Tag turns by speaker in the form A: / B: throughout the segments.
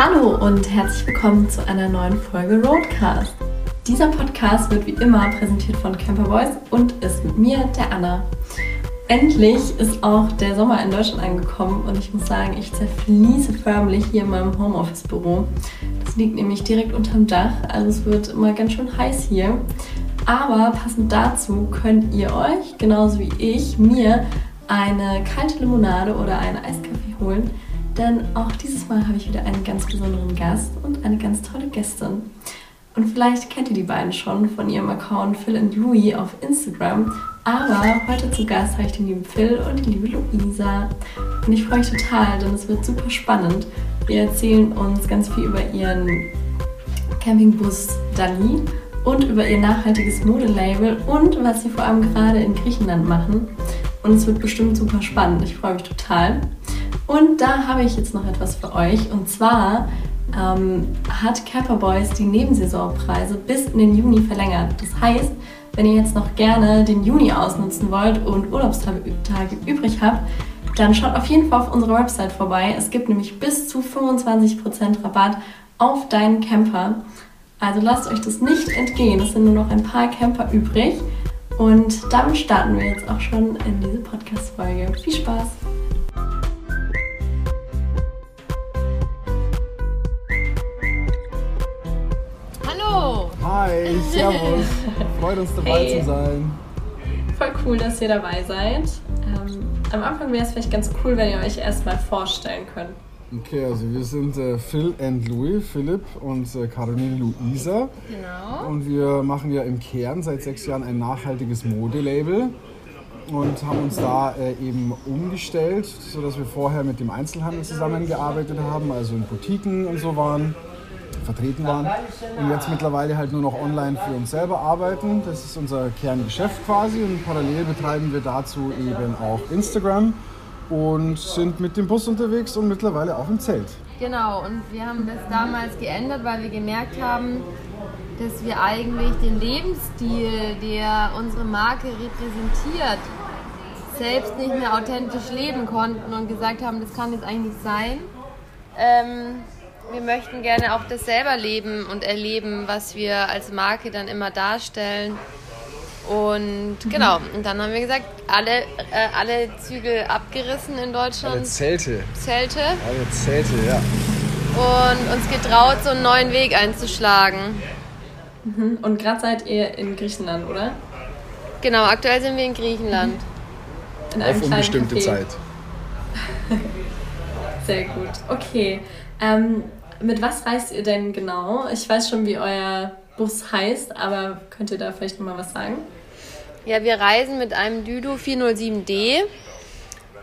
A: Hallo und herzlich willkommen zu einer neuen Folge Roadcast. Dieser Podcast wird wie immer präsentiert von Camper Boys und ist mit mir, der Anna. Endlich ist auch der Sommer in Deutschland angekommen und ich muss sagen, ich zerfließe förmlich hier in meinem Homeoffice-Büro. Das liegt nämlich direkt unterm Dach, also es wird immer ganz schön heiß hier. Aber passend dazu könnt ihr euch, genauso wie ich, mir eine kalte Limonade oder einen Eiskaffee holen. Denn auch dieses Mal habe ich wieder einen ganz besonderen Gast und eine ganz tolle Gästin. Und vielleicht kennt ihr die beiden schon von ihrem Account Phil and Louis auf Instagram. Aber heute zu Gast habe ich den lieben Phil und die liebe Luisa. Und ich freue mich total, denn es wird super spannend. Wir erzählen uns ganz viel über ihren Campingbus Dali und über ihr nachhaltiges Modelabel und was sie vor allem gerade in Griechenland machen. Und es wird bestimmt super spannend. Ich freue mich total. Und da habe ich jetzt noch etwas für euch. Und zwar ähm, hat Kappa Boys die Nebensaisonpreise bis in den Juni verlängert. Das heißt, wenn ihr jetzt noch gerne den Juni ausnutzen wollt und Urlaubstage übrig habt, dann schaut auf jeden Fall auf unserer Website vorbei. Es gibt nämlich bis zu 25% Rabatt auf deinen Camper. Also lasst euch das nicht entgehen. Es sind nur noch ein paar Camper übrig. Und damit starten wir jetzt auch schon in diese Podcast-Folge. Viel Spaß!
B: Hi, servus! Freut uns dabei hey. zu sein.
A: Voll cool, dass ihr dabei seid. Ähm, am Anfang wäre es vielleicht ganz cool, wenn ihr euch erstmal vorstellen könnt.
B: Okay, also wir sind äh, Phil and Louis, Philipp und äh, Caroline Luisa.
C: Genau.
B: Und wir machen ja im Kern seit sechs Jahren ein nachhaltiges Modelabel und haben uns da äh, eben umgestellt, sodass wir vorher mit dem Einzelhandel zusammengearbeitet haben, also in Boutiquen und so waren, vertreten waren. Und jetzt mittlerweile halt nur noch online für uns selber arbeiten. Das ist unser Kerngeschäft quasi und parallel betreiben wir dazu eben auch Instagram und sind mit dem Bus unterwegs und mittlerweile auch im Zelt.
C: Genau, und wir haben das damals geändert, weil wir gemerkt haben, dass wir eigentlich den Lebensstil, der unsere Marke repräsentiert, selbst nicht mehr authentisch leben konnten und gesagt haben, das kann jetzt eigentlich nicht sein. Ähm, wir möchten gerne auch das selber leben und erleben, was wir als Marke dann immer darstellen. Und mhm. genau, und dann haben wir gesagt, alle, äh, alle Zügel abgerissen in Deutschland.
B: Alle Zelte.
C: Zelte.
B: Alle Zelte, ja.
C: Und uns getraut, so einen neuen Weg einzuschlagen.
A: Mhm. Und gerade seid ihr in Griechenland, oder?
C: Genau, aktuell sind wir in Griechenland.
B: In Auf unbestimmte Café. Zeit.
A: Sehr gut. Okay. Ähm, mit was reist ihr denn genau? Ich weiß schon, wie euer Bus heißt, aber könnt ihr da vielleicht nochmal was sagen?
C: Ja, wir reisen mit einem Düdo 407D.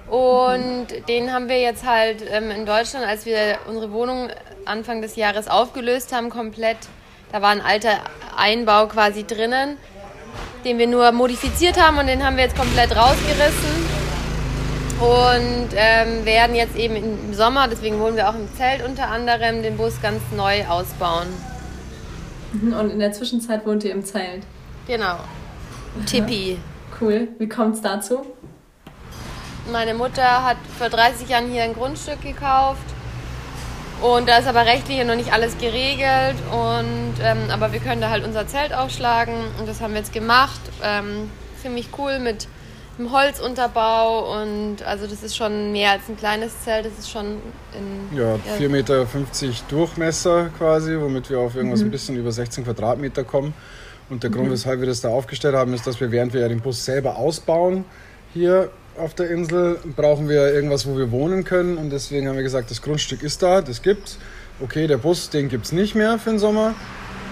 C: Und mhm. den haben wir jetzt halt ähm, in Deutschland, als wir unsere Wohnung Anfang des Jahres aufgelöst haben, komplett. Da war ein alter Einbau quasi drinnen, den wir nur modifiziert haben und den haben wir jetzt komplett rausgerissen. Und ähm, werden jetzt eben im Sommer, deswegen wohnen wir auch im Zelt unter anderem, den Bus ganz neu ausbauen.
A: Mhm, und in der Zwischenzeit wohnt ihr im Zelt?
C: Genau. Tippi.
A: Cool. Wie kommt es dazu?
C: Meine Mutter hat vor 30 Jahren hier ein Grundstück gekauft. Und da ist aber rechtlich noch nicht alles geregelt. Und, ähm, aber wir können da halt unser Zelt aufschlagen. Und das haben wir jetzt gemacht. Ähm, ziemlich cool mit einem Holzunterbau. Und also das ist schon mehr als ein kleines Zelt. Das ist schon in.
B: Ja, 4,50 Meter Durchmesser quasi, womit wir auf irgendwas mhm. ein bisschen über 16 Quadratmeter kommen. Und der Grund, mhm. weshalb wir das da aufgestellt haben, ist, dass wir, während wir ja den Bus selber ausbauen, hier auf der Insel, brauchen wir irgendwas, wo wir wohnen können. Und deswegen haben wir gesagt, das Grundstück ist da, das gibt's. Okay, der Bus, den gibt es nicht mehr für den Sommer.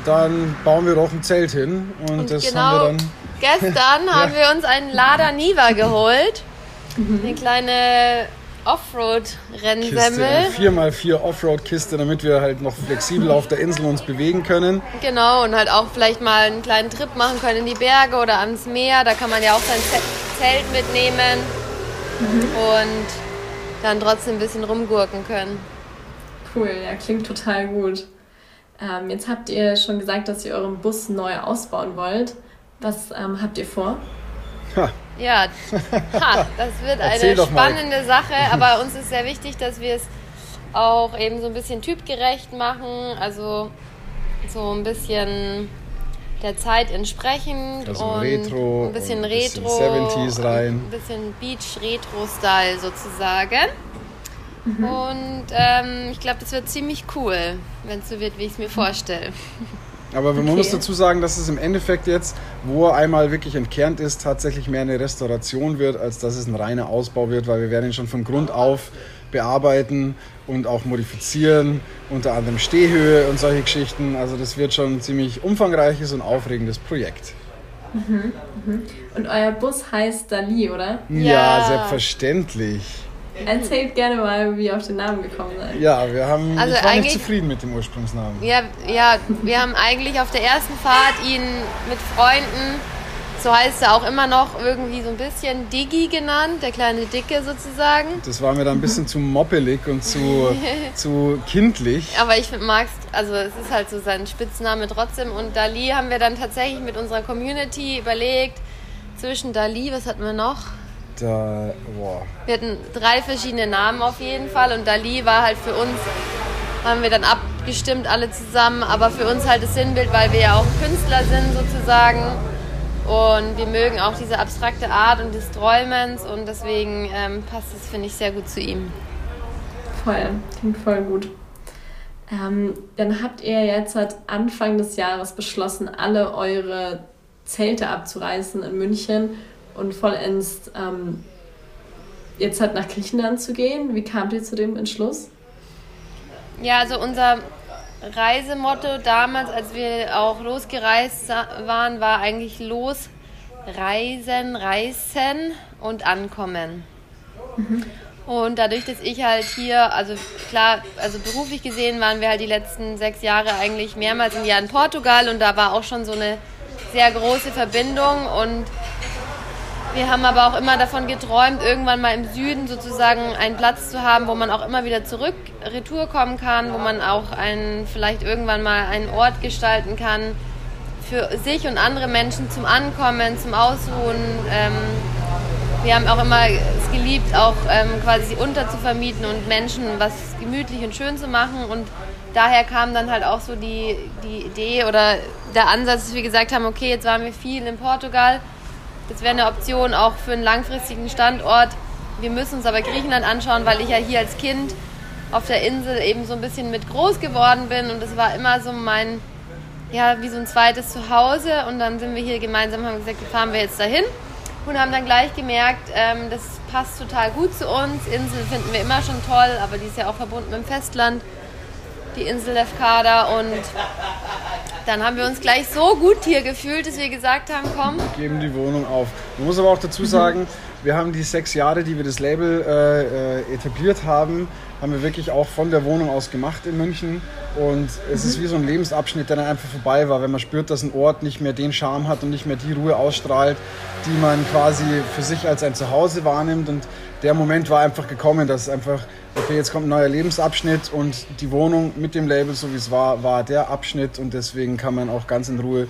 B: Dann bauen wir doch ein Zelt hin. Und, und das genau haben wir dann.
C: Gestern haben wir uns einen Lada Niva geholt. Mhm. Eine kleine Offroad-Rennsemmel.
B: 4x4 Offroad-Kiste, damit wir halt noch flexibel auf der Insel uns bewegen können.
C: Genau, und halt auch vielleicht mal einen kleinen Trip machen können in die Berge oder ans Meer. Da kann man ja auch sein Zelt mitnehmen mhm. und dann trotzdem ein bisschen rumgurken können.
A: Cool, ja, klingt total gut. Ähm, jetzt habt ihr schon gesagt, dass ihr euren Bus neu ausbauen wollt. Was ähm, habt ihr vor?
C: Ha. Ja, ha, das wird eine spannende Sache, aber uns ist sehr wichtig, dass wir es auch eben so ein bisschen typgerecht machen, also so ein bisschen der Zeit entsprechend
B: Also
C: und
B: Retro
C: ein bisschen
B: und ein bisschen
C: Retro,
B: 70s rein.
C: ein bisschen Beach Retro Style sozusagen. Und ähm, ich glaube, das wird ziemlich cool, wenn es so wird, wie ich es mir vorstelle.
B: Aber man
A: Okay.
B: muss dazu sagen, dass es im Endeffekt jetzt, wo er einmal wirklich entkernt ist, tatsächlich mehr eine Restauration wird, als dass es ein reiner Ausbau wird, weil wir werden ihn schon von Grund auf bearbeiten und auch modifizieren, unter anderem Stehhöhe und solche Geschichten. Also das wird schon ein ziemlich umfangreiches und aufregendes Projekt.
A: Und euer Bus heißt Dali, oder?
B: Ja,
C: Ja.
B: selbstverständlich.
A: Erzählt gerne mal, wie ihr auf den Namen gekommen seid.
B: Ja, wir haben,
C: Also
B: ich war nicht
C: eigentlich-
B: zufrieden mit dem Ursprungsnamen.
C: Ja, ja, wir haben eigentlich auf der ersten Fahrt ihn mit Freunden, so heißt er auch immer noch, irgendwie so ein bisschen Diggi genannt, der kleine Dicke sozusagen.
B: Das war mir dann ein bisschen zu moppelig und zu, zu kindlich.
C: Aber ich mag es, also es ist halt so sein Spitzname trotzdem. Und Dali haben wir dann tatsächlich mit unserer Community überlegt, zwischen Dali, was hatten wir noch?
B: Da, boah.
C: Wir hatten drei verschiedene Namen auf jeden Fall und Dali war halt für uns, haben wir dann abgestimmt alle zusammen, aber für uns halt das Sinnbild, weil wir ja auch Künstler sind sozusagen und wir mögen auch diese abstrakte Art und des Träumens und deswegen ähm, passt es, finde ich, sehr gut zu ihm.
A: Voll, klingt voll gut. Ähm, dann habt ihr jetzt seit Anfang des Jahres beschlossen, alle eure Zelte abzureißen in München und vollends ähm, jetzt halt nach Griechenland zu gehen. Wie kamt ihr zu dem Entschluss?
C: Ja, also unser Reisemotto damals, als wir auch losgereist waren, war eigentlich losreisen, reisen und ankommen. Und dadurch, dass ich halt hier, also klar, also beruflich gesehen waren wir halt die letzten sechs Jahre eigentlich mehrmals im Jahr in Portugal und da war auch schon so eine sehr große Verbindung und wir haben aber auch immer davon geträumt, irgendwann mal im Süden sozusagen einen Platz zu haben, wo man auch immer wieder zurück, retour kommen kann, wo man auch einen, vielleicht irgendwann mal einen Ort gestalten kann für sich und andere Menschen zum Ankommen, zum Ausruhen. Ähm, wir haben auch immer es geliebt, auch ähm, quasi unterzuvermieten und Menschen was gemütlich und schön zu machen. Und daher kam dann halt auch so die, die Idee oder der Ansatz, dass wir gesagt haben, okay, jetzt waren wir viel in Portugal. Das wäre eine Option auch für einen langfristigen Standort. Wir müssen uns aber Griechenland anschauen, weil ich ja hier als Kind auf der Insel eben so ein bisschen mit groß geworden bin und das war immer so mein, ja, wie so ein zweites Zuhause. Und dann sind wir hier gemeinsam, haben gesagt, fahren wir jetzt dahin und haben dann gleich gemerkt, ähm, das passt total gut zu uns. Insel finden wir immer schon toll, aber die ist ja auch verbunden mit dem Festland, die Insel Lefkada. Und dann haben wir uns gleich so gut hier gefühlt, dass wir gesagt haben, komm,
B: geben die Wohnung auf. Man muss aber auch dazu sagen, wir haben die sechs Jahre, die wir das Label äh, äh, etabliert haben, haben wir wirklich auch von der Wohnung aus gemacht in München. Und es ist wie so ein Lebensabschnitt, der dann einfach vorbei war, wenn man spürt, dass ein Ort nicht mehr den Charme hat und nicht mehr die Ruhe ausstrahlt, die man quasi für sich als ein Zuhause wahrnimmt. Und der Moment war einfach gekommen, dass einfach, okay, jetzt kommt ein neuer Lebensabschnitt und die Wohnung mit dem Label, so wie es war, war der Abschnitt und deswegen kann man auch ganz in Ruhe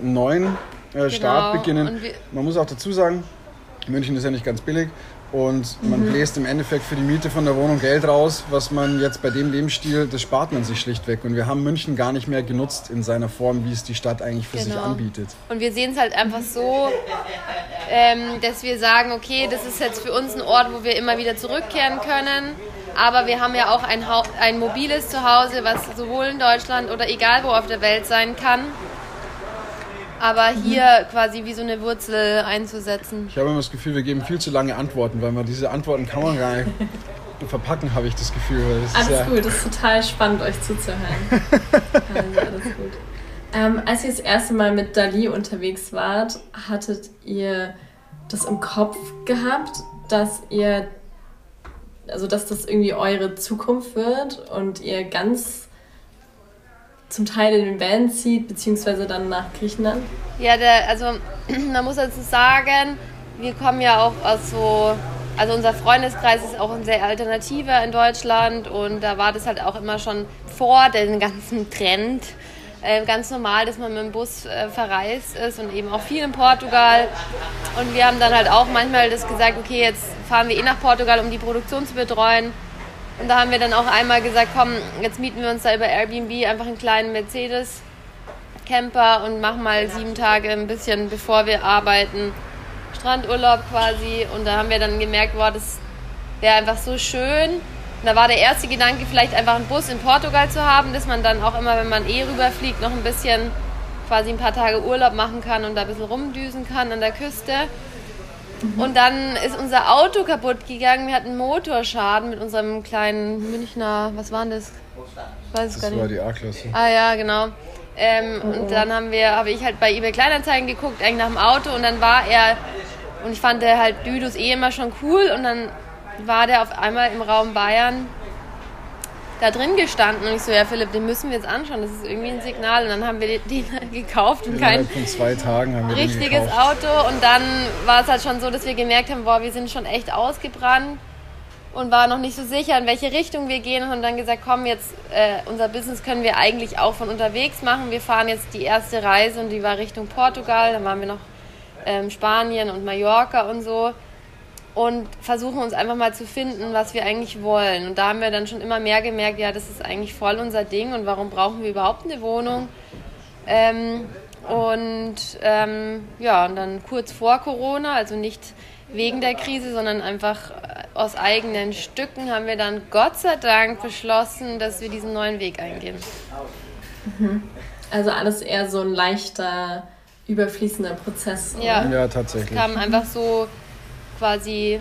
B: einen neuen äh, Start
C: Genau,
B: beginnen.
C: und wir-
B: Man muss auch dazu sagen, München ist ja nicht ganz billig und man bläst im Endeffekt für die Miete von der Wohnung Geld raus, was man jetzt bei dem Lebensstil, das spart man sich schlichtweg. Und wir haben München gar nicht mehr genutzt in seiner Form, wie es die Stadt eigentlich für sich
C: Genau.
B: anbietet.
C: Und wir sehen es halt einfach so, ähm, dass wir sagen, okay, das ist jetzt für uns ein Ort, wo wir immer wieder zurückkehren können. Aber wir haben ja auch ein, Hau ein mobiles Zuhause, was sowohl in Deutschland oder egal wo auf der Welt sein kann. Aber hier quasi wie so eine Wurzel einzusetzen.
B: Ich habe immer das Gefühl, wir geben viel zu lange Antworten, weil man diese Antworten kann man gar nicht verpacken, habe ich das Gefühl. Das ist
A: Alles
B: ja,
A: gut, es ist total spannend, euch zuzuhören. also, alles gut. Ähm, als ihr das erste Mal mit Dali unterwegs wart, hattet ihr das im Kopf gehabt, dass ihr, also dass das irgendwie eure Zukunft wird und ihr ganz zum Teil in den Van zieht, beziehungsweise dann nach Griechenland?
C: Ja, der, also man muss dazu sagen, wir kommen ja auch aus so, also unser Freundeskreis ist auch ein sehr alternativer in Deutschland und da war das halt auch immer schon vor den ganzen Trend äh, ganz normal, dass man mit dem Bus äh, verreist ist und eben auch viel in Portugal. Und wir haben dann halt auch manchmal das gesagt, okay, jetzt fahren wir eh nach Portugal, um die Produktion zu betreuen. Und da haben wir dann auch einmal gesagt, komm, jetzt mieten wir uns da über Airbnb einfach einen kleinen Mercedes Camper und machen mal sieben Tage ein bisschen, bevor wir arbeiten, Strandurlaub quasi. Und da haben wir dann gemerkt, boah, das wäre einfach so schön. Und da war der erste Gedanke, vielleicht einfach einen Bus in Portugal zu haben, dass man dann auch immer, wenn man eh rüberfliegt, noch ein bisschen quasi ein paar Tage Urlaub machen kann und da ein bisschen rumdüsen kann an der Küste. Und dann ist unser Auto kaputt gegangen. Wir hatten Motorschaden mit unserem kleinen Münchner, was war denn das?
B: Ich weiß das war die A-Klasse.
C: Ah ja, genau. Ähm, oh, oh. Und dann haben wir, habe ich halt bei eBay Kleinanzeigen geguckt, eigentlich nach dem Auto und dann war er, und ich fand der halt Düdus eh immer schon cool und dann war der auf einmal im Raum Bayern da drin gestanden und ich so, ja Philipp, den müssen wir jetzt anschauen, das ist irgendwie ein Signal. Und dann haben wir den gekauft und kein
B: von zwei Tagen haben wir
C: richtiges Auto. Und dann war es halt schon so, dass wir gemerkt haben, boah, wir sind schon echt ausgebrannt und war noch nicht so sicher, in welche Richtung wir gehen. Und haben dann gesagt, komm, jetzt äh, unser Business können wir eigentlich auch von unterwegs machen. Wir fahren jetzt die erste Reise und die war Richtung Portugal, dann waren wir noch ähm, Spanien und Mallorca und so und versuchen uns einfach mal zu finden, was wir eigentlich wollen. Und da haben wir dann schon immer mehr gemerkt, ja, das ist eigentlich voll unser Ding und warum brauchen wir überhaupt eine Wohnung? Ähm, und ähm, ja, und dann kurz vor Corona, also nicht wegen der Krise, sondern einfach aus eigenen Stücken, haben wir dann Gott sei Dank beschlossen, dass wir diesen neuen Weg eingehen.
A: Mhm. Also alles eher so ein leichter, überfließender Prozess.
C: Ja,
B: ja tatsächlich.
C: Es kam einfach so quasi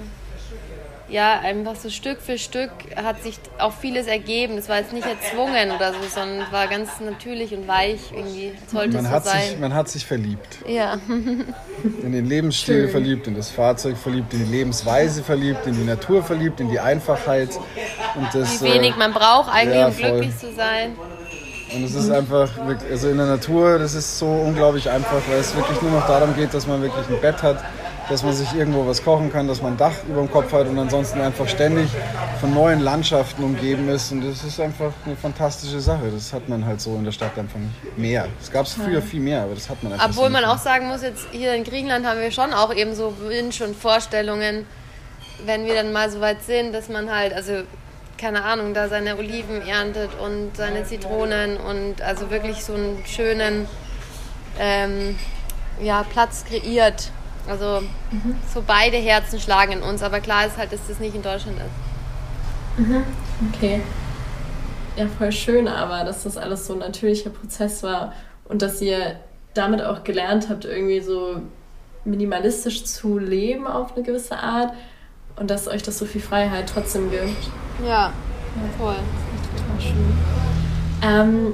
C: ja, einfach so Stück für Stück hat sich auch vieles ergeben. Es war jetzt nicht erzwungen oder so, sondern es war ganz natürlich und weich irgendwie. Sollte
B: man, so hat
C: sein.
B: Sich, man hat sich verliebt.
C: Ja.
B: in den Lebensstil Schön. verliebt, in das Fahrzeug verliebt, in die Lebensweise verliebt, in die Natur verliebt, in die Einfachheit. Und das,
C: Wie wenig äh, man braucht eigentlich, ja, um glücklich zu sein.
B: Und es ist einfach, also in der Natur, das ist so unglaublich einfach, weil es wirklich nur noch darum geht, dass man wirklich ein Bett hat, dass man sich irgendwo was kochen kann, dass man ein Dach über dem Kopf hat und ansonsten einfach ständig von neuen Landschaften umgeben ist. Und das ist einfach eine fantastische Sache. Das hat man halt so in der Stadt einfach nicht mehr. Es gab es früher viel mehr, aber das hat man einfach
C: Obwohl
B: so
C: man auch sagen muss, jetzt hier in Griechenland haben wir schon auch eben so Wünsche und Vorstellungen, wenn wir dann mal so weit sind, dass man halt, also keine Ahnung, da seine Oliven erntet und seine Zitronen und also wirklich so einen schönen ähm, ja, Platz kreiert, also mhm. so beide Herzen schlagen in uns, aber klar ist halt, dass das nicht in Deutschland ist.
A: Mhm. Okay. Ja, voll schön, aber dass das alles so ein natürlicher Prozess war und dass ihr damit auch gelernt habt, irgendwie so minimalistisch zu leben auf eine gewisse Art und dass euch das so viel Freiheit trotzdem gibt.
C: Ja, ja. voll.
A: Total schön. Ähm,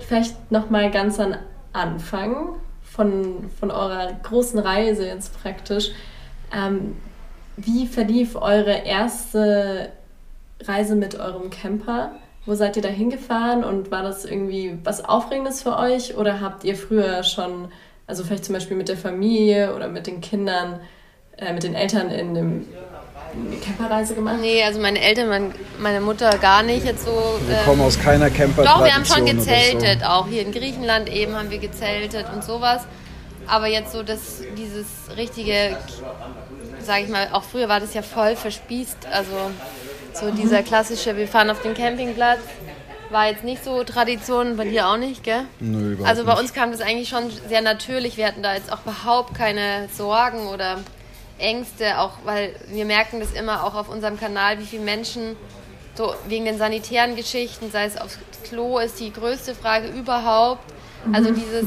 A: vielleicht nochmal ganz am Anfang von, von eurer großen Reise jetzt praktisch. Ähm, wie verlief eure erste Reise mit eurem Camper? Wo seid ihr da hingefahren und war das irgendwie was Aufregendes für euch oder habt ihr früher schon, also vielleicht zum Beispiel mit der Familie oder mit den Kindern, äh, mit den Eltern in einem eine Camperreise gemacht?
C: Nee, also meine Eltern, mein, meine Mutter gar nicht jetzt so.
B: Wir ähm, kommen aus keiner camper
C: Doch, wir haben schon gezeltet, so. auch hier in Griechenland eben haben wir gezeltet und sowas. Aber jetzt so dass dieses richtige, sage ich mal, auch früher war das ja voll verspießt. Also so dieser klassische, wir fahren auf den Campingplatz, war jetzt nicht so Tradition, bei dir auch nicht, gell?
B: Nö, überhaupt
C: Also bei
B: nicht.
C: uns kam das eigentlich schon sehr natürlich. Wir hatten da jetzt auch überhaupt keine Sorgen oder Ängste, auch weil wir merken das immer auch auf unserem Kanal, wie viele Menschen so wegen den sanitären Geschichten, sei es aufs Klo, ist die größte Frage überhaupt. Also mhm. dieses,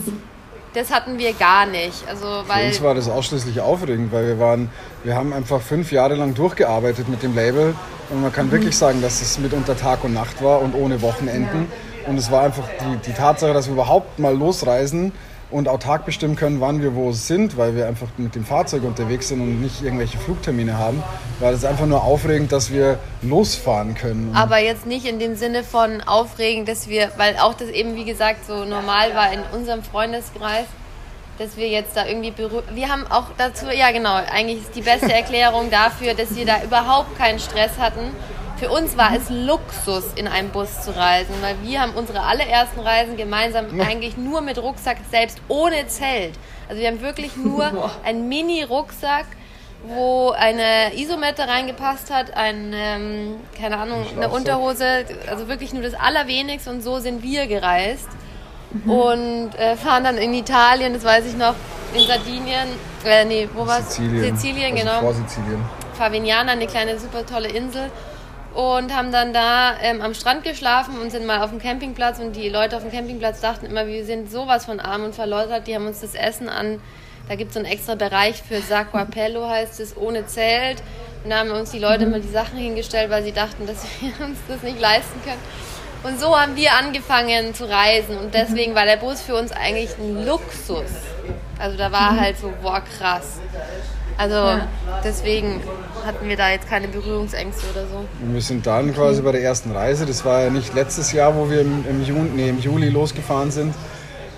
C: das hatten wir gar nicht. Also, weil
B: Für uns war das ausschließlich aufregend, weil wir waren, wir haben einfach fünf Jahre lang durchgearbeitet mit dem Label und man kann mhm. wirklich sagen, dass es mitunter Tag und Nacht war und ohne Wochenenden. Ja. Und es war einfach die, die Tatsache, dass wir überhaupt mal losreisen, und autark bestimmen können, wann wir wo sind, weil wir einfach mit dem Fahrzeug unterwegs sind und nicht irgendwelche Flugtermine haben, weil es einfach nur aufregend, dass wir losfahren können.
C: Aber jetzt nicht in dem Sinne von aufregend, dass wir, weil auch das eben wie gesagt so normal war in unserem Freundeskreis, dass wir jetzt da irgendwie berührt. Wir haben auch dazu, ja genau, eigentlich ist die beste Erklärung dafür, dass wir da überhaupt keinen Stress hatten für uns war es Luxus, in einem Bus zu reisen, weil wir haben unsere allerersten Reisen gemeinsam eigentlich nur mit Rucksack, selbst ohne Zelt. Also wir haben wirklich nur einen Mini-Rucksack wo eine Isomatte reingepasst hat, ein, ähm, keine Ahnung, eine Unterhose, also wirklich nur das Allerwenigste und so sind wir gereist mhm. und äh, fahren dann in Italien, das weiß ich noch, in Sardinien, äh, nee, wo war es?
B: Sizilien.
C: Sizilien,
B: also
C: genau.
B: Vor Sizilien.
C: Favignana, eine kleine super tolle Insel und haben dann da ähm, am Strand geschlafen und sind mal auf dem Campingplatz und die Leute auf dem Campingplatz dachten immer, wir sind sowas von arm und verläutert, die haben uns das Essen an da gibt es so einen extra Bereich für Saquapello, heißt es, ohne Zelt. Und da haben uns die Leute mal die Sachen hingestellt, weil sie dachten, dass wir uns das nicht leisten können. Und so haben wir angefangen zu reisen. Und deswegen war der Bus für uns eigentlich ein Luxus. Also da war mhm. halt so, boah, krass. Also ja. deswegen hatten wir da jetzt keine Berührungsängste oder so.
B: Und wir sind dann quasi bei der ersten Reise. Das war ja nicht letztes Jahr, wo wir im, im, Juni, nee, im Juli losgefahren sind,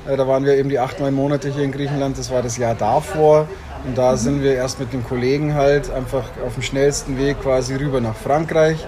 B: äh, da waren wir eben die acht, neun Monate hier in Griechenland. Das war das Jahr davor. Und da sind wir erst mit dem Kollegen halt einfach auf dem schnellsten Weg quasi rüber nach Frankreich,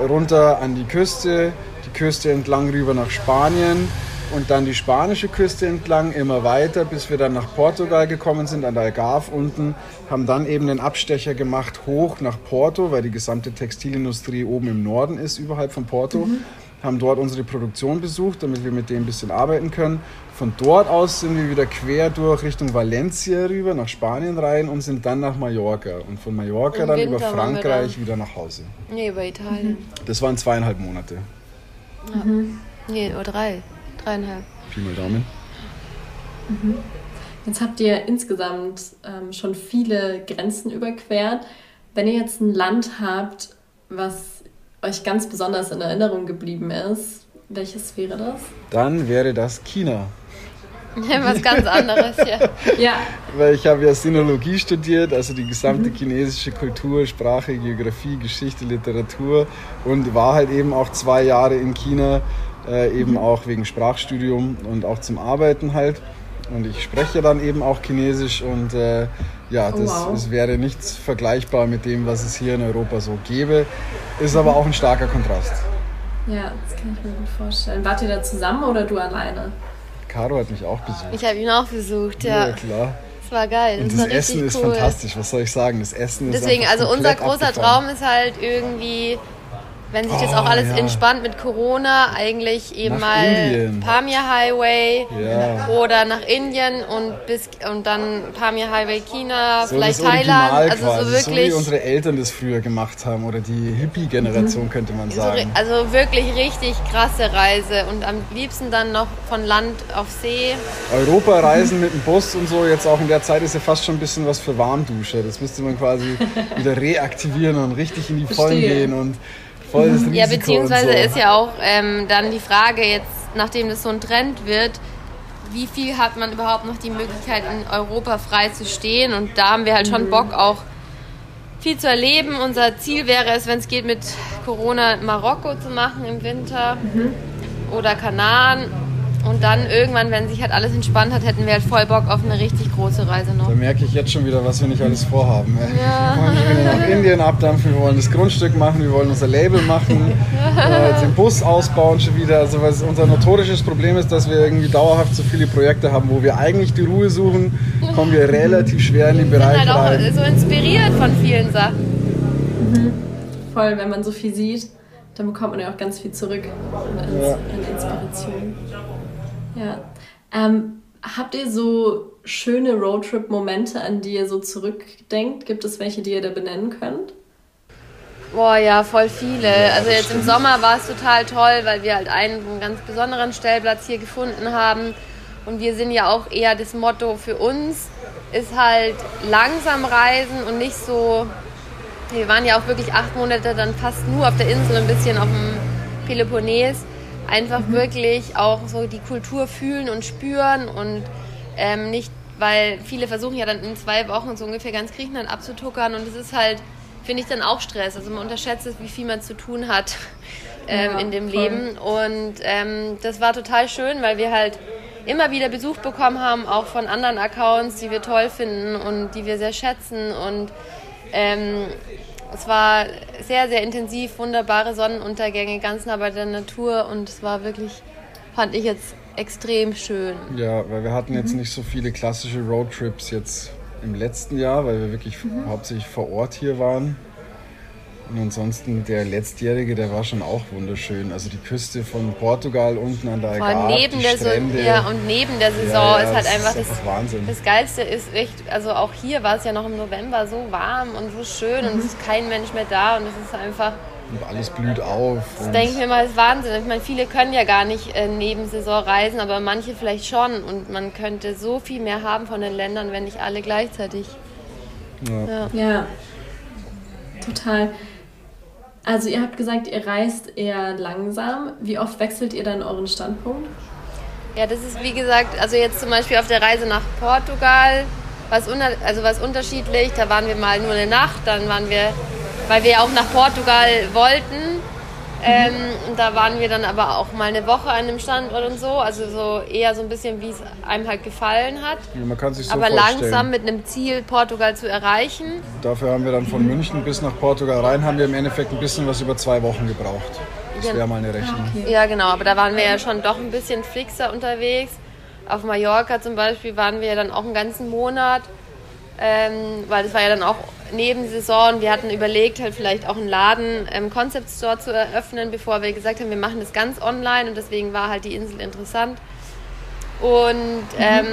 B: runter an die Küste, die Küste entlang rüber nach Spanien und dann die spanische Küste entlang immer weiter, bis wir dann nach Portugal gekommen sind, an der Algarve unten, haben dann eben den Abstecher gemacht hoch nach Porto, weil die gesamte Textilindustrie oben im Norden ist, überhalb von Porto. Mhm haben dort unsere Produktion besucht, damit wir mit dem ein bisschen arbeiten können. Von dort aus sind wir wieder quer durch Richtung Valencia rüber, nach Spanien rein und sind dann nach Mallorca. Und von Mallorca Im dann Winter über Frankreich wieder nach Hause.
C: Nee, über Italien.
B: Das waren zweieinhalb Monate.
C: Ja. Mhm. Nee, oder drei. Dreieinhalb.
B: Pi mal Daumen.
A: Mhm. Jetzt habt ihr insgesamt ähm, schon viele Grenzen überquert. Wenn ihr jetzt ein Land habt, was euch ganz besonders in Erinnerung geblieben ist, welches wäre das?
B: Dann wäre das China.
C: Was ganz anderes, ja.
A: ja.
B: Weil ich habe ja Sinologie studiert, also die gesamte mhm. chinesische Kultur, Sprache, Geografie, Geschichte, Literatur und war halt eben auch zwei Jahre in China, äh, eben auch wegen Sprachstudium und auch zum Arbeiten halt. Und ich spreche dann eben auch Chinesisch und äh, ja, oh, das, oh, wow. das, wäre nichts vergleichbar mit dem, was es hier in Europa so gäbe. Ist aber auch ein starker Kontrast.
A: Ja, das kann ich mir gut vorstellen. Wart ihr da zusammen oder du alleine?
B: Caro hat mich auch besucht.
C: Ich habe ihn auch besucht, ja.
B: Ja, klar.
C: Das war geil.
B: Und das, das Essen ist cool. fantastisch, was soll ich sagen? Das Essen
C: ist Deswegen, also unser großer abgefahren. Traum ist halt irgendwie wenn sich das oh, auch alles ja. entspannt mit Corona, eigentlich eben nach mal Indien. Pamir Highway
B: ja.
C: oder nach Indien und bis und dann Pamir Highway China, so vielleicht Thailand, also
B: quasi,
C: so wirklich
B: so wie unsere Eltern das früher gemacht haben oder die Hippie Generation mhm. könnte man sagen.
C: also wirklich richtig krasse Reise und am liebsten dann noch von Land auf See.
B: Europa reisen mit dem Bus und so jetzt auch in der Zeit ist ja fast schon ein bisschen was für Warmdusche. Das müsste man quasi wieder reaktivieren und richtig in die Vollen gehen und volles Risiko.
C: Ja, beziehungsweise so. ist ja auch ähm, dann die Frage jetzt, nachdem das so ein Trend wird, wie viel hat man überhaupt noch die Möglichkeit, in Europa frei zu stehen? Und da haben wir halt schon mhm. Bock, auch viel zu erleben. Unser Ziel wäre es, wenn es geht, mit Corona Marokko zu machen im Winter mhm. oder Kanaren und dann irgendwann, wenn sich halt alles entspannt hat, hätten wir halt voll Bock auf eine richtig große Reise noch.
B: Da merke ich jetzt schon wieder, was wir nicht alles vorhaben. Ja. Wir wollen nach Indien abdampfen, wir wollen das Grundstück machen, wir wollen unser Label machen, äh, den Bus ausbauen schon wieder. Also was unser notorisches Problem ist, dass wir irgendwie dauerhaft so viele Projekte haben, wo wir eigentlich die Ruhe suchen, kommen wir relativ schwer in den Bereich
C: rein.
B: Wir sind halt
C: auch so inspiriert von vielen Sachen.
A: Mhm. Voll, wenn man so viel sieht, dann bekommt man ja auch ganz viel zurück an, ja. Inspiration. Ja. Ähm, habt ihr so schöne Roadtrip-Momente, an die ihr so zurückdenkt? Gibt es welche, die ihr da benennen könnt?
C: Boah, ja, voll viele. Also jetzt im Sommer war es total toll, weil wir halt einen, einen ganz besonderen Stellplatz hier gefunden haben. Und wir sind ja auch eher das Motto für uns ist halt langsam reisen und nicht so. Wir waren ja auch wirklich acht Monate dann fast nur auf der Insel, ein bisschen auf dem Peloponnes einfach mhm. wirklich auch so die Kultur fühlen und spüren und ähm, nicht, weil viele versuchen ja dann in zwei Wochen so ungefähr ganz Griechenland abzutuckern und es ist halt, finde ich dann auch Stress. Also man unterschätzt es, wie viel man zu tun hat ähm, ja, in dem voll. Leben und ähm, das war total schön, weil wir halt immer wieder Besuch bekommen haben, auch von anderen Accounts, die wir toll finden und die wir sehr schätzen und ähm, es war sehr, sehr intensiv, wunderbare Sonnenuntergänge, ganz nah bei der Natur und es war wirklich, fand ich jetzt extrem schön.
B: Ja, weil wir hatten jetzt mhm. nicht so viele klassische Roadtrips jetzt im letzten Jahr, weil wir wirklich mhm. hauptsächlich vor Ort hier waren. Und ansonsten der letztjährige, der war schon auch wunderschön. Also die Küste von Portugal unten an der Algarve,
C: neben der Strände. So, ja, und neben der Saison ja, ja, ist halt einfach, ist das, Wahnsinn. Das Geilste ist echt, also auch hier war es ja noch im November so warm und so schön mhm. und es ist kein Mensch mehr da und es ist einfach
B: und alles blüht auf.
C: Das denke ich mir mal, ist Wahnsinn. Ich meine, viele können ja gar nicht äh, neben Saison reisen, aber manche vielleicht schon. Und man könnte so viel mehr haben von den Ländern, wenn nicht alle gleichzeitig.
A: Ja, ja. ja. total. Also ihr habt gesagt, ihr reist eher langsam. Wie oft wechselt ihr dann euren Standpunkt?
C: Ja, das ist wie gesagt, also jetzt zum Beispiel auf der Reise nach Portugal, was, also was unterschiedlich. Da waren wir mal nur eine Nacht, dann waren wir weil wir auch nach Portugal wollten. Ähm, und da waren wir dann aber auch mal eine Woche an dem Standort und so. Also so eher so ein bisschen, wie es einem halt gefallen hat.
B: Ja, man kann sich so
C: aber langsam mit einem Ziel, Portugal zu erreichen.
B: Dafür haben wir dann von München bis nach Portugal rein, haben wir im Endeffekt ein bisschen was über zwei Wochen gebraucht. Das wäre mal eine Rechnung.
C: Ah. Ja, genau. Aber da waren wir ja schon doch ein bisschen fixer unterwegs. Auf Mallorca zum Beispiel waren wir ja dann auch einen ganzen Monat. Ähm, weil das war ja dann auch Nebensaison. Wir hatten überlegt, halt vielleicht auch einen Laden im ähm, Concept Store zu eröffnen, bevor wir gesagt haben, wir machen das ganz online und deswegen war halt die Insel interessant. Und mhm. ähm,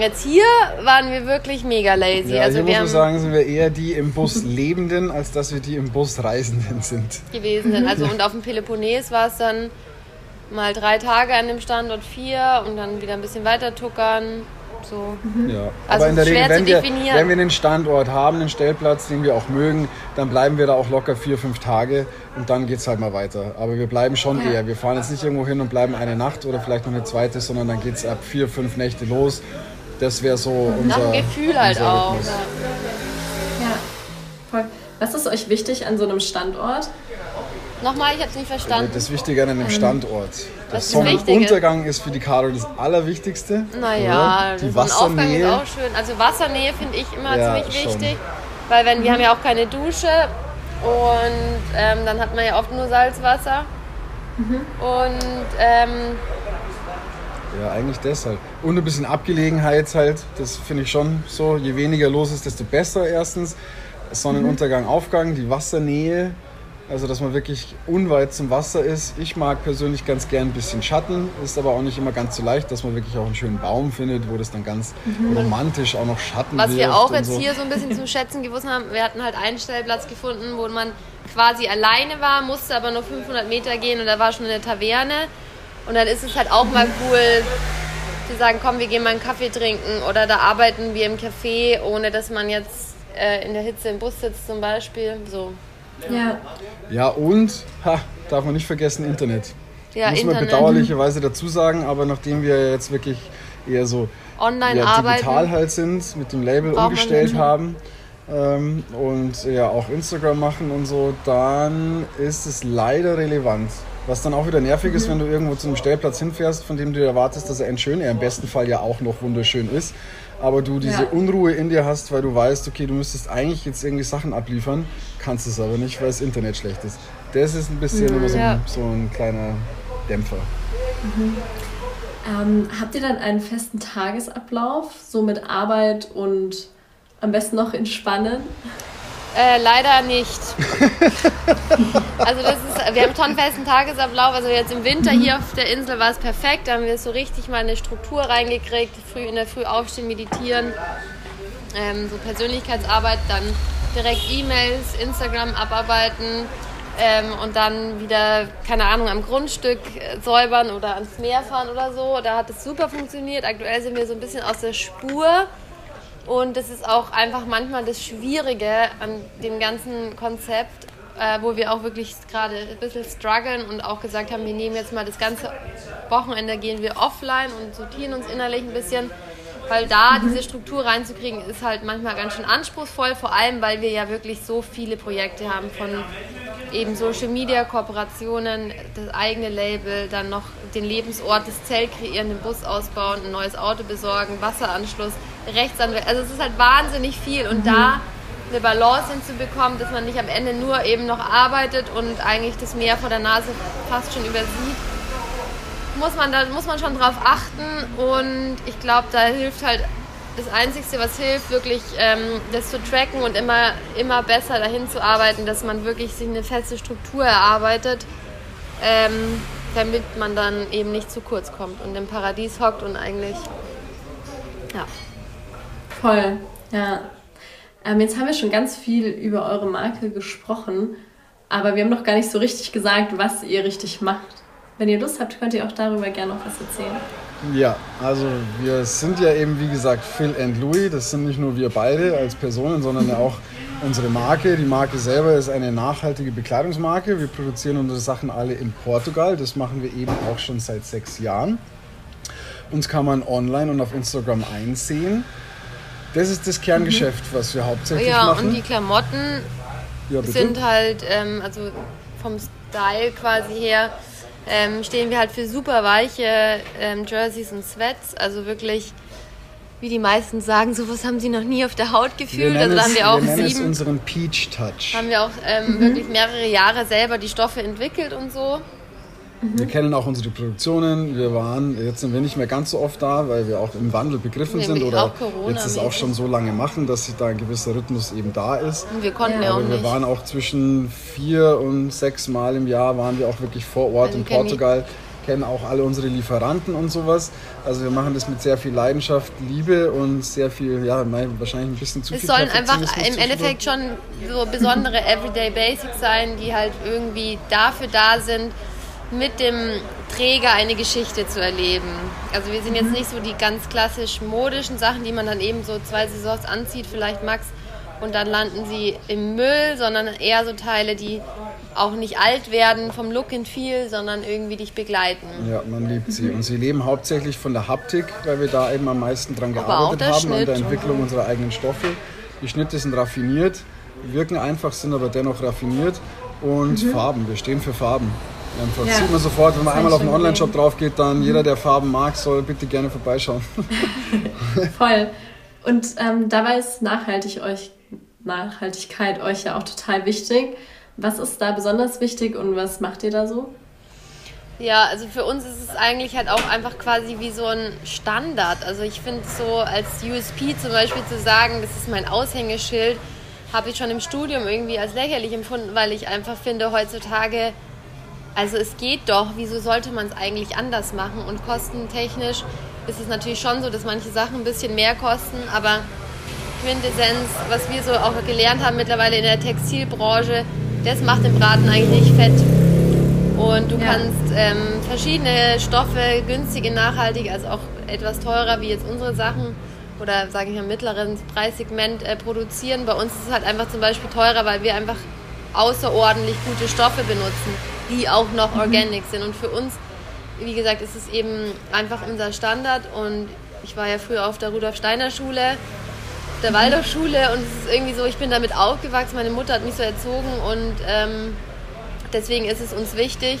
C: jetzt hier waren wir wirklich mega lazy.
B: Ja, also hier muss man sagen, sind wir eher die im Bus Lebenden, als dass wir die im Bus Reisenden sind.
C: Gewesen sind. Also und auf dem Peloponnes war es dann mal drei Tage an dem Standort vier und dann wieder ein bisschen weiter tuckern. So.
B: Mhm. Ja. Also Aber in der Regel, wenn wir, wenn wir einen Standort haben, einen Stellplatz, den wir auch mögen, dann bleiben wir da auch locker vier, fünf Tage und dann geht es halt mal weiter. Aber wir bleiben schon ja. eher. Wir fahren jetzt nicht irgendwo hin und bleiben eine Nacht oder vielleicht noch eine zweite, sondern dann geht es ab vier, fünf Nächte los. Das wäre so unser.
C: Nach Gefühl halt auch. Ja.
A: ja, voll. Was ist euch wichtig an so einem Standort?
C: Nochmal, ich habe es nicht verstanden.
B: Das Wichtige an einem ähm, Standort. Der Sonnenuntergang ist für die Caro das Allerwichtigste.
C: Naja, die Wassernähe. ist auch schön. Also Wassernähe finde ich immer ja, ziemlich schon. wichtig, weil wenn wir haben ja auch keine Dusche und ähm, dann hat man ja oft nur Salzwasser. Mhm. Und ähm,
B: ja, eigentlich deshalb. Und ein bisschen Abgelegenheit halt, das finde ich schon so. Je weniger los ist, desto besser erstens. Sonnenuntergang, mhm. Aufgang, die Wassernähe also, dass man wirklich unweit zum Wasser ist. Ich mag persönlich ganz gern ein bisschen Schatten, ist aber auch nicht immer ganz so leicht, dass man wirklich auch einen schönen Baum findet, wo das dann ganz mhm. romantisch auch noch Schatten
C: Was wir auch jetzt so. hier so ein bisschen zum Schätzen gewusst haben, wir hatten halt einen Stellplatz gefunden, wo man quasi alleine war, musste aber nur 500 Meter gehen und da war schon eine Taverne. Und dann ist es halt auch mal cool zu sagen, komm, wir gehen mal einen Kaffee trinken oder da arbeiten wir im Café, ohne dass man jetzt äh, in der Hitze im Bus sitzt zum Beispiel. So.
A: Ja.
B: Ja, und, ha, darf man nicht vergessen, Internet. Ja, Muss Internet. man bedauerlicherweise dazu sagen, aber nachdem wir jetzt wirklich eher so
C: Online ja,
B: digital halt sind, mit dem Label umgestellt haben ähm, und ja auch Instagram machen und so, dann ist es leider relevant. Was dann auch wieder nervig mhm. ist, wenn du irgendwo zu einem Stellplatz hinfährst, von dem du erwartest, dass er ein schön, er im besten Fall ja auch noch wunderschön ist, aber du diese ja. Unruhe in dir hast, weil du weißt, okay, du müsstest eigentlich jetzt irgendwie Sachen abliefern, kannst es aber nicht, weil das Internet schlecht ist. Das ist ein bisschen mhm. immer so, ein, so ein kleiner Dämpfer.
A: Mhm. Ähm, habt ihr dann einen festen Tagesablauf, so mit Arbeit und am besten noch entspannen?
C: Äh, leider nicht. also das ist, wir haben schon einen festen Tagesablauf. Also jetzt im Winter hier auf der Insel war es perfekt. Da haben wir so richtig mal eine Struktur reingekriegt. Früh in der Früh aufstehen, meditieren, ähm, so Persönlichkeitsarbeit, dann direkt E-Mails, Instagram abarbeiten ähm, und dann wieder, keine Ahnung, am Grundstück äh, säubern oder ans Meer fahren oder so. Da hat es super funktioniert. Aktuell sind wir so ein bisschen aus der Spur. Und das ist auch einfach manchmal das Schwierige an dem ganzen Konzept, äh, wo wir auch wirklich gerade ein bisschen strugglen und auch gesagt haben, wir nehmen jetzt mal das ganze Wochenende, gehen wir offline und sortieren uns innerlich ein bisschen. Weil da diese Struktur reinzukriegen, ist halt manchmal ganz schön anspruchsvoll, vor allem weil wir ja wirklich so viele Projekte haben von eben Social Media Kooperationen, das eigene Label, dann noch den Lebensort, das Zelt kreieren, den Bus ausbauen, ein neues Auto besorgen, Wasseranschluss, Rechtsanwalt. Also es ist halt wahnsinnig viel und mhm. da eine Balance hinzubekommen, dass man nicht am Ende nur eben noch arbeitet und eigentlich das Meer vor der Nase fast schon übersieht, muss man da muss man schon drauf achten und ich glaube, da hilft halt das Einzige, was hilft, wirklich ähm, das zu tracken und immer, immer besser dahin zu arbeiten, dass man wirklich sich eine feste Struktur erarbeitet, ähm, damit man dann eben nicht zu kurz kommt und im Paradies hockt und eigentlich, ja.
A: Voll, ja. Ähm, jetzt haben wir schon ganz viel über eure Marke gesprochen, aber wir haben noch gar nicht so richtig gesagt, was ihr richtig macht. Wenn ihr Lust habt, könnt ihr auch darüber gerne noch was erzählen.
B: Ja, also wir sind ja eben, wie gesagt, Phil and Louis. Das sind nicht nur wir beide als Personen, sondern ja auch unsere Marke. Die Marke selber ist eine nachhaltige Bekleidungsmarke. Wir produzieren unsere Sachen alle in Portugal. Das machen wir eben auch schon seit sechs Jahren. Uns kann man online und auf Instagram einsehen. Das ist das Kerngeschäft, was wir hauptsächlich
C: ja,
B: machen.
C: und die Klamotten
B: Ja,
C: sind halt, ähm, also vom Style quasi her, ähm, stehen wir halt für super weiche ähm, Jerseys und Sweats. Also wirklich, wie die meisten sagen, sowas haben sie noch nie auf der Haut gefühlt. Also da haben wir auch
B: wir nennen es
C: sieben,
B: unseren Peach Touch.
C: haben wir auch ähm, wirklich mehrere Jahre selber die Stoffe entwickelt und so.
B: Wir kennen auch unsere Produktionen. Wir waren, jetzt sind wir nicht mehr ganz so oft da, weil wir auch im Wandel begriffen sind
C: Nämlich
B: oder
C: auch Corona
B: jetzt es auch schon so lange machen, dass sich da ein gewisser Rhythmus eben da ist.
C: Und wir konnten ja,
A: Ja,
C: auch
B: Aber wir
C: nicht.
B: waren auch zwischen vier und sechs Mal im Jahr waren wir auch wirklich vor Ort
C: Also
B: in Portugal, kennen auch alle unsere Lieferanten und sowas. Also wir machen das mit sehr viel Leidenschaft, Liebe und sehr viel, ja, wahrscheinlich ein bisschen zu
C: Es
B: viel
C: sollen einfach im. Endeffekt schon so besondere Everyday Basics sein, die halt irgendwie dafür da sind, mit dem Träger eine Geschichte zu erleben. Also wir sind jetzt nicht so die ganz klassisch modischen Sachen, die man dann eben so zwei Saisons anzieht, vielleicht Max, und dann landen sie im Müll, sondern eher so Teile, die auch nicht alt werden vom Look and Feel, sondern irgendwie dich begleiten.
B: Ja, man liebt sie. Und sie leben hauptsächlich von der Haptik, weil wir da eben am meisten dran
C: Aber
B: gearbeitet haben, an der
C: Schnitt.
B: Entwicklung unserer eigenen Stoffe. Die Schnitte sind raffiniert, wirken einfach, sind aber dennoch raffiniert. Und Farben, wir stehen für Farben. Einfach.
A: Ja.
B: Sieht man sofort, wenn man einmal auf den Online-Shop drauf geht, dann jeder, der Farben mag, soll bitte gerne vorbeischauen.
A: Voll. Und ähm, dabei ist nachhaltig euch, Nachhaltigkeit euch ja auch total wichtig. Was ist da besonders wichtig und was macht ihr da so?
C: Ja, also für uns ist es eigentlich halt auch einfach quasi wie so ein Standard. Also ich finde so als USP zum Beispiel zu sagen, das ist mein Aushängeschild, habe ich schon im Studium irgendwie als lächerlich empfunden, weil ich einfach finde heutzutage, also es geht doch, wieso sollte man es eigentlich anders machen? Und kostentechnisch ist es natürlich schon so, dass manche Sachen ein bisschen mehr kosten, aber Quintessenz, was wir so auch gelernt haben mittlerweile in der Textilbranche, das macht den Braten eigentlich nicht fett. Und du
A: Ja.
C: kannst ähm, verschiedene Stoffe, günstige, nachhaltig, als auch etwas teurer, wie jetzt unsere Sachen oder sage ich mal mittleren Preissegment äh, produzieren. Bei uns ist es halt einfach zum Beispiel teurer, weil wir einfach außerordentlich gute Stoffe benutzen, die auch noch organic sind. Und für uns, wie gesagt, ist es eben einfach unser Standard. Und ich war ja früher auf der Rudolf Steiner Schule, der Waldorfschule und es ist irgendwie so, ich bin damit aufgewachsen. Meine Mutter hat mich so erzogen und ähm, Deswegen ist es uns wichtig.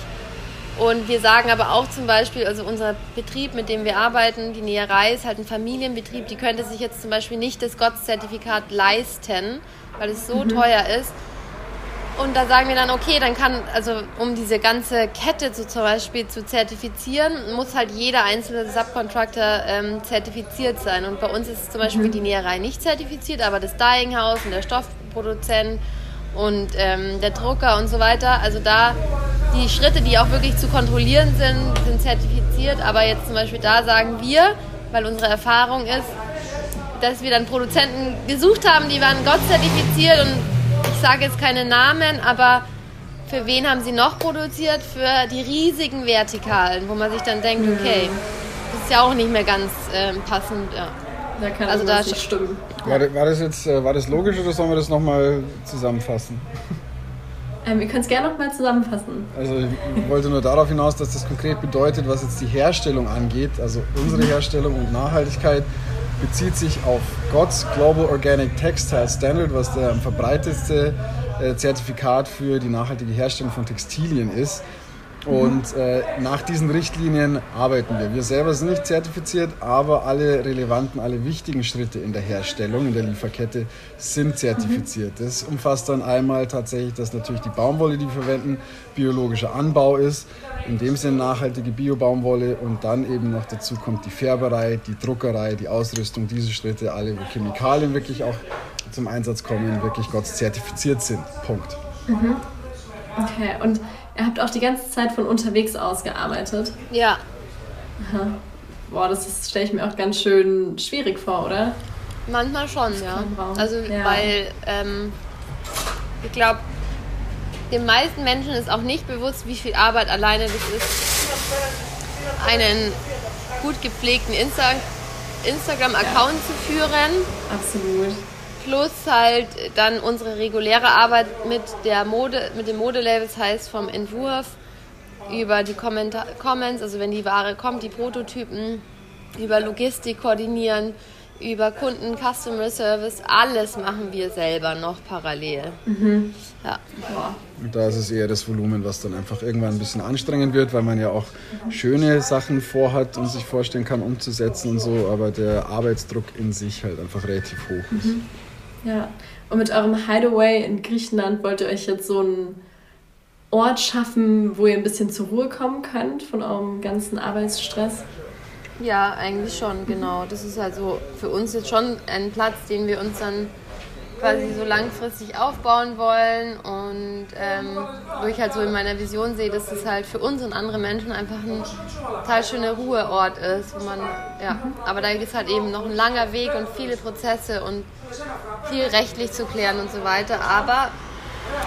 C: Und wir sagen aber auch zum Beispiel, also unser Betrieb, mit dem wir arbeiten, die Näherei ist halt ein Familienbetrieb, die könnte sich jetzt zum Beispiel nicht das GOTS-Zertifikat leisten, weil es so teuer ist. Und da sagen wir dann, okay, dann kann, also um diese ganze Kette so zum Beispiel zu zertifizieren, muss halt jeder einzelne Subcontractor ähm, zertifiziert sein. Und bei uns ist zum Beispiel die Näherei nicht zertifiziert, aber das Dyinghaus und der Stoffproduzent und ähm, der Drucker und so weiter. Also da die Schritte, die auch wirklich zu kontrollieren sind, sind zertifiziert. Aber jetzt zum Beispiel da sagen wir, weil unsere Erfahrung ist, dass wir dann Produzenten gesucht haben, die waren Gott zertifiziert und ich sage jetzt keine Namen, aber für wen haben sie noch produziert? Für die riesigen Vertikalen, wo man sich dann denkt, okay, das ist ja auch nicht mehr ganz ähm, passend. Ja.
A: Da kann
C: Also da
A: das nicht stimmen.
B: War, das- war das jetzt äh, war das logisch oder sollen wir das nochmal zusammenfassen?
A: Ähm, ihr könnt es gerne nochmal zusammenfassen.
B: Also ich wollte nur darauf hinaus, dass das konkret bedeutet, was jetzt die Herstellung angeht, also unsere Herstellung und Nachhaltigkeit bezieht sich auf GOTS Global Organic Textile Standard, was der verbreitetste äh, Zertifikat für die nachhaltige Herstellung von Textilien ist. Und äh, nach diesen Richtlinien arbeiten wir. Wir selber sind nicht zertifiziert, aber alle relevanten, alle wichtigen Schritte in der Herstellung, in der Lieferkette sind zertifiziert. Das umfasst dann einmal tatsächlich, dass natürlich die Baumwolle, die wir verwenden, biologischer Anbau ist, in dem Sinne nachhaltige Bio-Baumwolle und dann eben noch dazu kommt die Färberei, die Druckerei, die Ausrüstung, diese Schritte, alle, wo Chemikalien wirklich auch zum Einsatz kommen, wirklich Gott zertifiziert sind. Punkt.
A: Mhm. Okay, und Ihr habt auch die ganze Zeit von unterwegs aus gearbeitet.
C: Ja.
A: Aha. Boah, das stelle ich mir auch ganz schön schwierig vor, oder?
C: Manchmal schon, ja. Also, ja. weil ähm, ich glaube, den meisten Menschen ist auch nicht bewusst, wie viel Arbeit alleine das ist, einen gut gepflegten Insta Instagram-Account ja. zu führen.
A: Absolut
C: plus halt dann unsere reguläre Arbeit mit der Mode, mit den Modelabels heißt vom Entwurf über die Kommentar Comments, also wenn die Ware kommt, die Prototypen, über Logistik koordinieren, über Kunden, Customer Service, alles machen wir selber noch parallel. Mhm.
B: Ja. Und da ist es eher das Volumen, was dann einfach irgendwann ein bisschen anstrengend wird, weil man ja auch schöne Sachen vorhat und sich vorstellen kann umzusetzen und so, aber der Arbeitsdruck in sich halt einfach relativ hoch ist. Mhm.
A: Ja, und mit eurem Hideaway in Griechenland wollt ihr euch jetzt so einen Ort schaffen, wo ihr ein bisschen zur Ruhe kommen könnt von eurem ganzen Arbeitsstress?
C: Ja, eigentlich schon, genau. Das ist halt so für uns jetzt schon ein Platz, den wir uns dann quasi so langfristig aufbauen wollen und ähm, wo ich halt so in meiner Vision sehe, dass es halt für uns und andere Menschen einfach ein total schöner Ruheort ist, wo man, ja, aber da ist halt eben noch ein langer Weg und viele Prozesse und viel rechtlich zu klären und so weiter, aber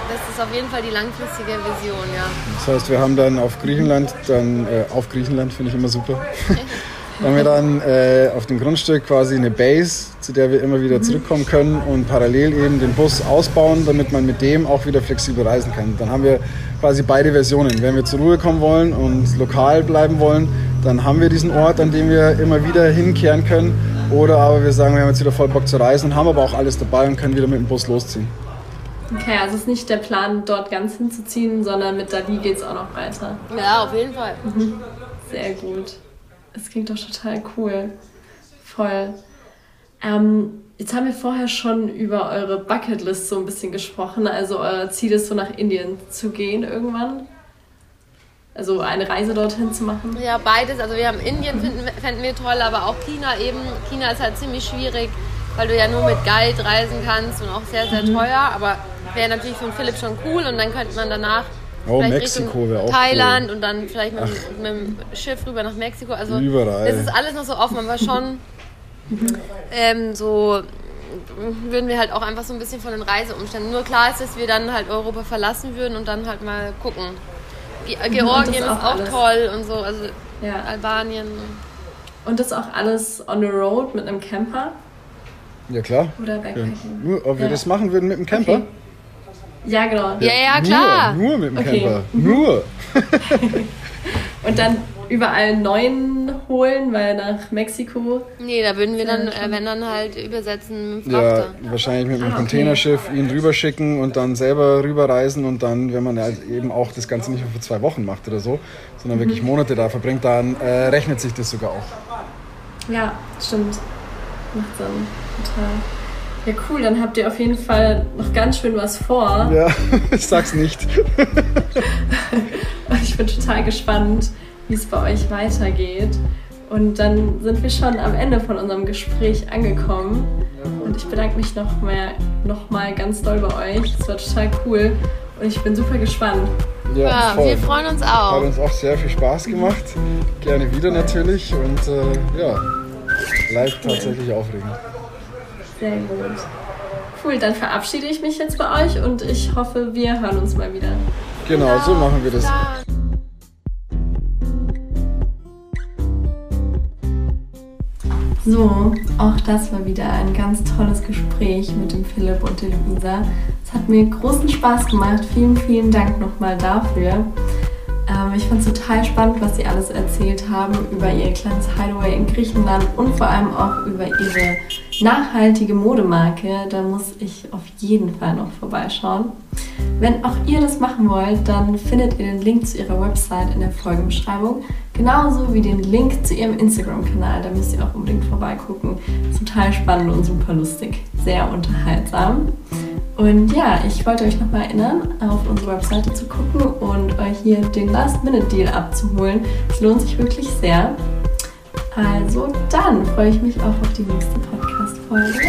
C: das ist auf jeden Fall die langfristige Vision, ja.
B: Das heißt, wir haben dann auf Griechenland, dann äh, auf Griechenland finde ich immer super. haben wir dann äh, auf dem Grundstück quasi eine Base, zu der wir immer wieder mhm. zurückkommen können und parallel eben den Bus ausbauen, damit man mit dem auch wieder flexibel reisen kann. Dann haben wir quasi beide Versionen. Wenn wir zur Ruhe kommen wollen und lokal bleiben wollen, dann haben wir diesen Ort, an dem wir immer wieder hinkehren können. Oder aber wir sagen, wir haben jetzt wieder voll Bock zu reisen, haben aber auch alles dabei und können wieder mit dem Bus losziehen.
A: Okay, also es ist nicht der Plan, dort ganz hinzuziehen, sondern mit Dali geht es auch noch weiter.
C: Ja, auf jeden Fall.
A: Mhm. Sehr gut. Es klingt doch total cool. Voll. Ähm, jetzt haben wir vorher schon über eure Bucketlist so ein bisschen gesprochen. Also euer Ziel ist so nach Indien zu gehen irgendwann. Also eine Reise dorthin zu machen?
C: Ja, beides. Also wir haben Indien finden, fänden wir toll, aber auch China eben. China ist halt ziemlich schwierig, weil du ja nur mit Guide reisen kannst und auch sehr, sehr mhm. teuer. Aber wäre natürlich für Philipp schon cool und dann könnte man danach
B: Oh, Mexiko wäre auch
C: Thailand
B: cool.
C: und dann vielleicht mit, mit, dem Schiff rüber nach Mexiko. Also
B: Überall.
C: das ist alles noch so offen, aber schon ähm, so würden wir halt auch einfach so ein bisschen von den Reiseumständen. Nur klar ist, dass wir dann halt Europa verlassen würden und dann halt mal gucken. Ge Georgien ist auch, ist auch toll und so, also ja. Albanien.
A: Und das auch alles on the road mit einem Camper?
B: Ja klar.
A: Oder Backpacking?
B: Ja. Nur, ob wir ja. das machen würden mit einem Camper? Okay.
A: Ja, genau.
C: Ja, ja, klar.
B: Nur, nur mit dem okay. Camper. Mhm. Nur.
A: Und dann überall einen neuen holen, weil nach Mexiko.
C: Nee, da würden wir dann, äh, wenn dann halt übersetzen mit dem Frachter.
B: Ja, wahrscheinlich mit einem ah, Containerschiff ihn rüberschicken und dann selber rüberreisen und dann, wenn man halt eben auch das Ganze nicht nur für zwei Wochen macht oder so, sondern mhm. wirklich Monate da verbringt, dann äh, rechnet sich das sogar auch.
A: Ja, stimmt. Macht Sinn. Total. Ja, cool, dann habt ihr auf jeden Fall noch ganz schön was vor.
B: Ja, ich sag's nicht.
A: ich bin total gespannt, wie es bei euch weitergeht. Und dann sind wir schon am Ende von unserem Gespräch angekommen. Und ich bedanke mich noch mal, noch mal ganz doll bei euch. Es war total cool und ich bin super gespannt.
C: Ja, ja wir freuen uns auch.
B: Hat uns auch sehr viel Spaß gemacht. Gerne wieder natürlich. Und äh, ja, live tatsächlich aufregend.
A: Sehr gut. Cool, dann verabschiede ich mich jetzt bei euch und ich hoffe, wir hören uns mal wieder.
B: Genau, so machen wir das.
A: So, auch das war wieder ein ganz tolles Gespräch mit dem Philipp und der Luisa. Es hat mir großen Spaß gemacht. Vielen, vielen Dank nochmal dafür. Ähm, ich fand es total spannend, was sie alles erzählt haben über ihr kleines Hideaway in Griechenland und vor allem auch über ihre nachhaltige Modemarke, da muss ich auf jeden Fall noch vorbeischauen. Wenn auch ihr das machen wollt, dann findet ihr den Link zu ihrer Website in der Folgenbeschreibung, genauso wie den Link zu ihrem Instagram-Kanal. Da müsst ihr auch unbedingt vorbeigucken. Total spannend und super lustig, sehr unterhaltsam. Und ja, ich wollte euch nochmal erinnern, auf unsere Webseite zu gucken und euch hier den Last-Minute-Deal abzuholen. Es lohnt sich wirklich sehr. Also dann freue ich mich auch auf die nächste Podcast-Folge.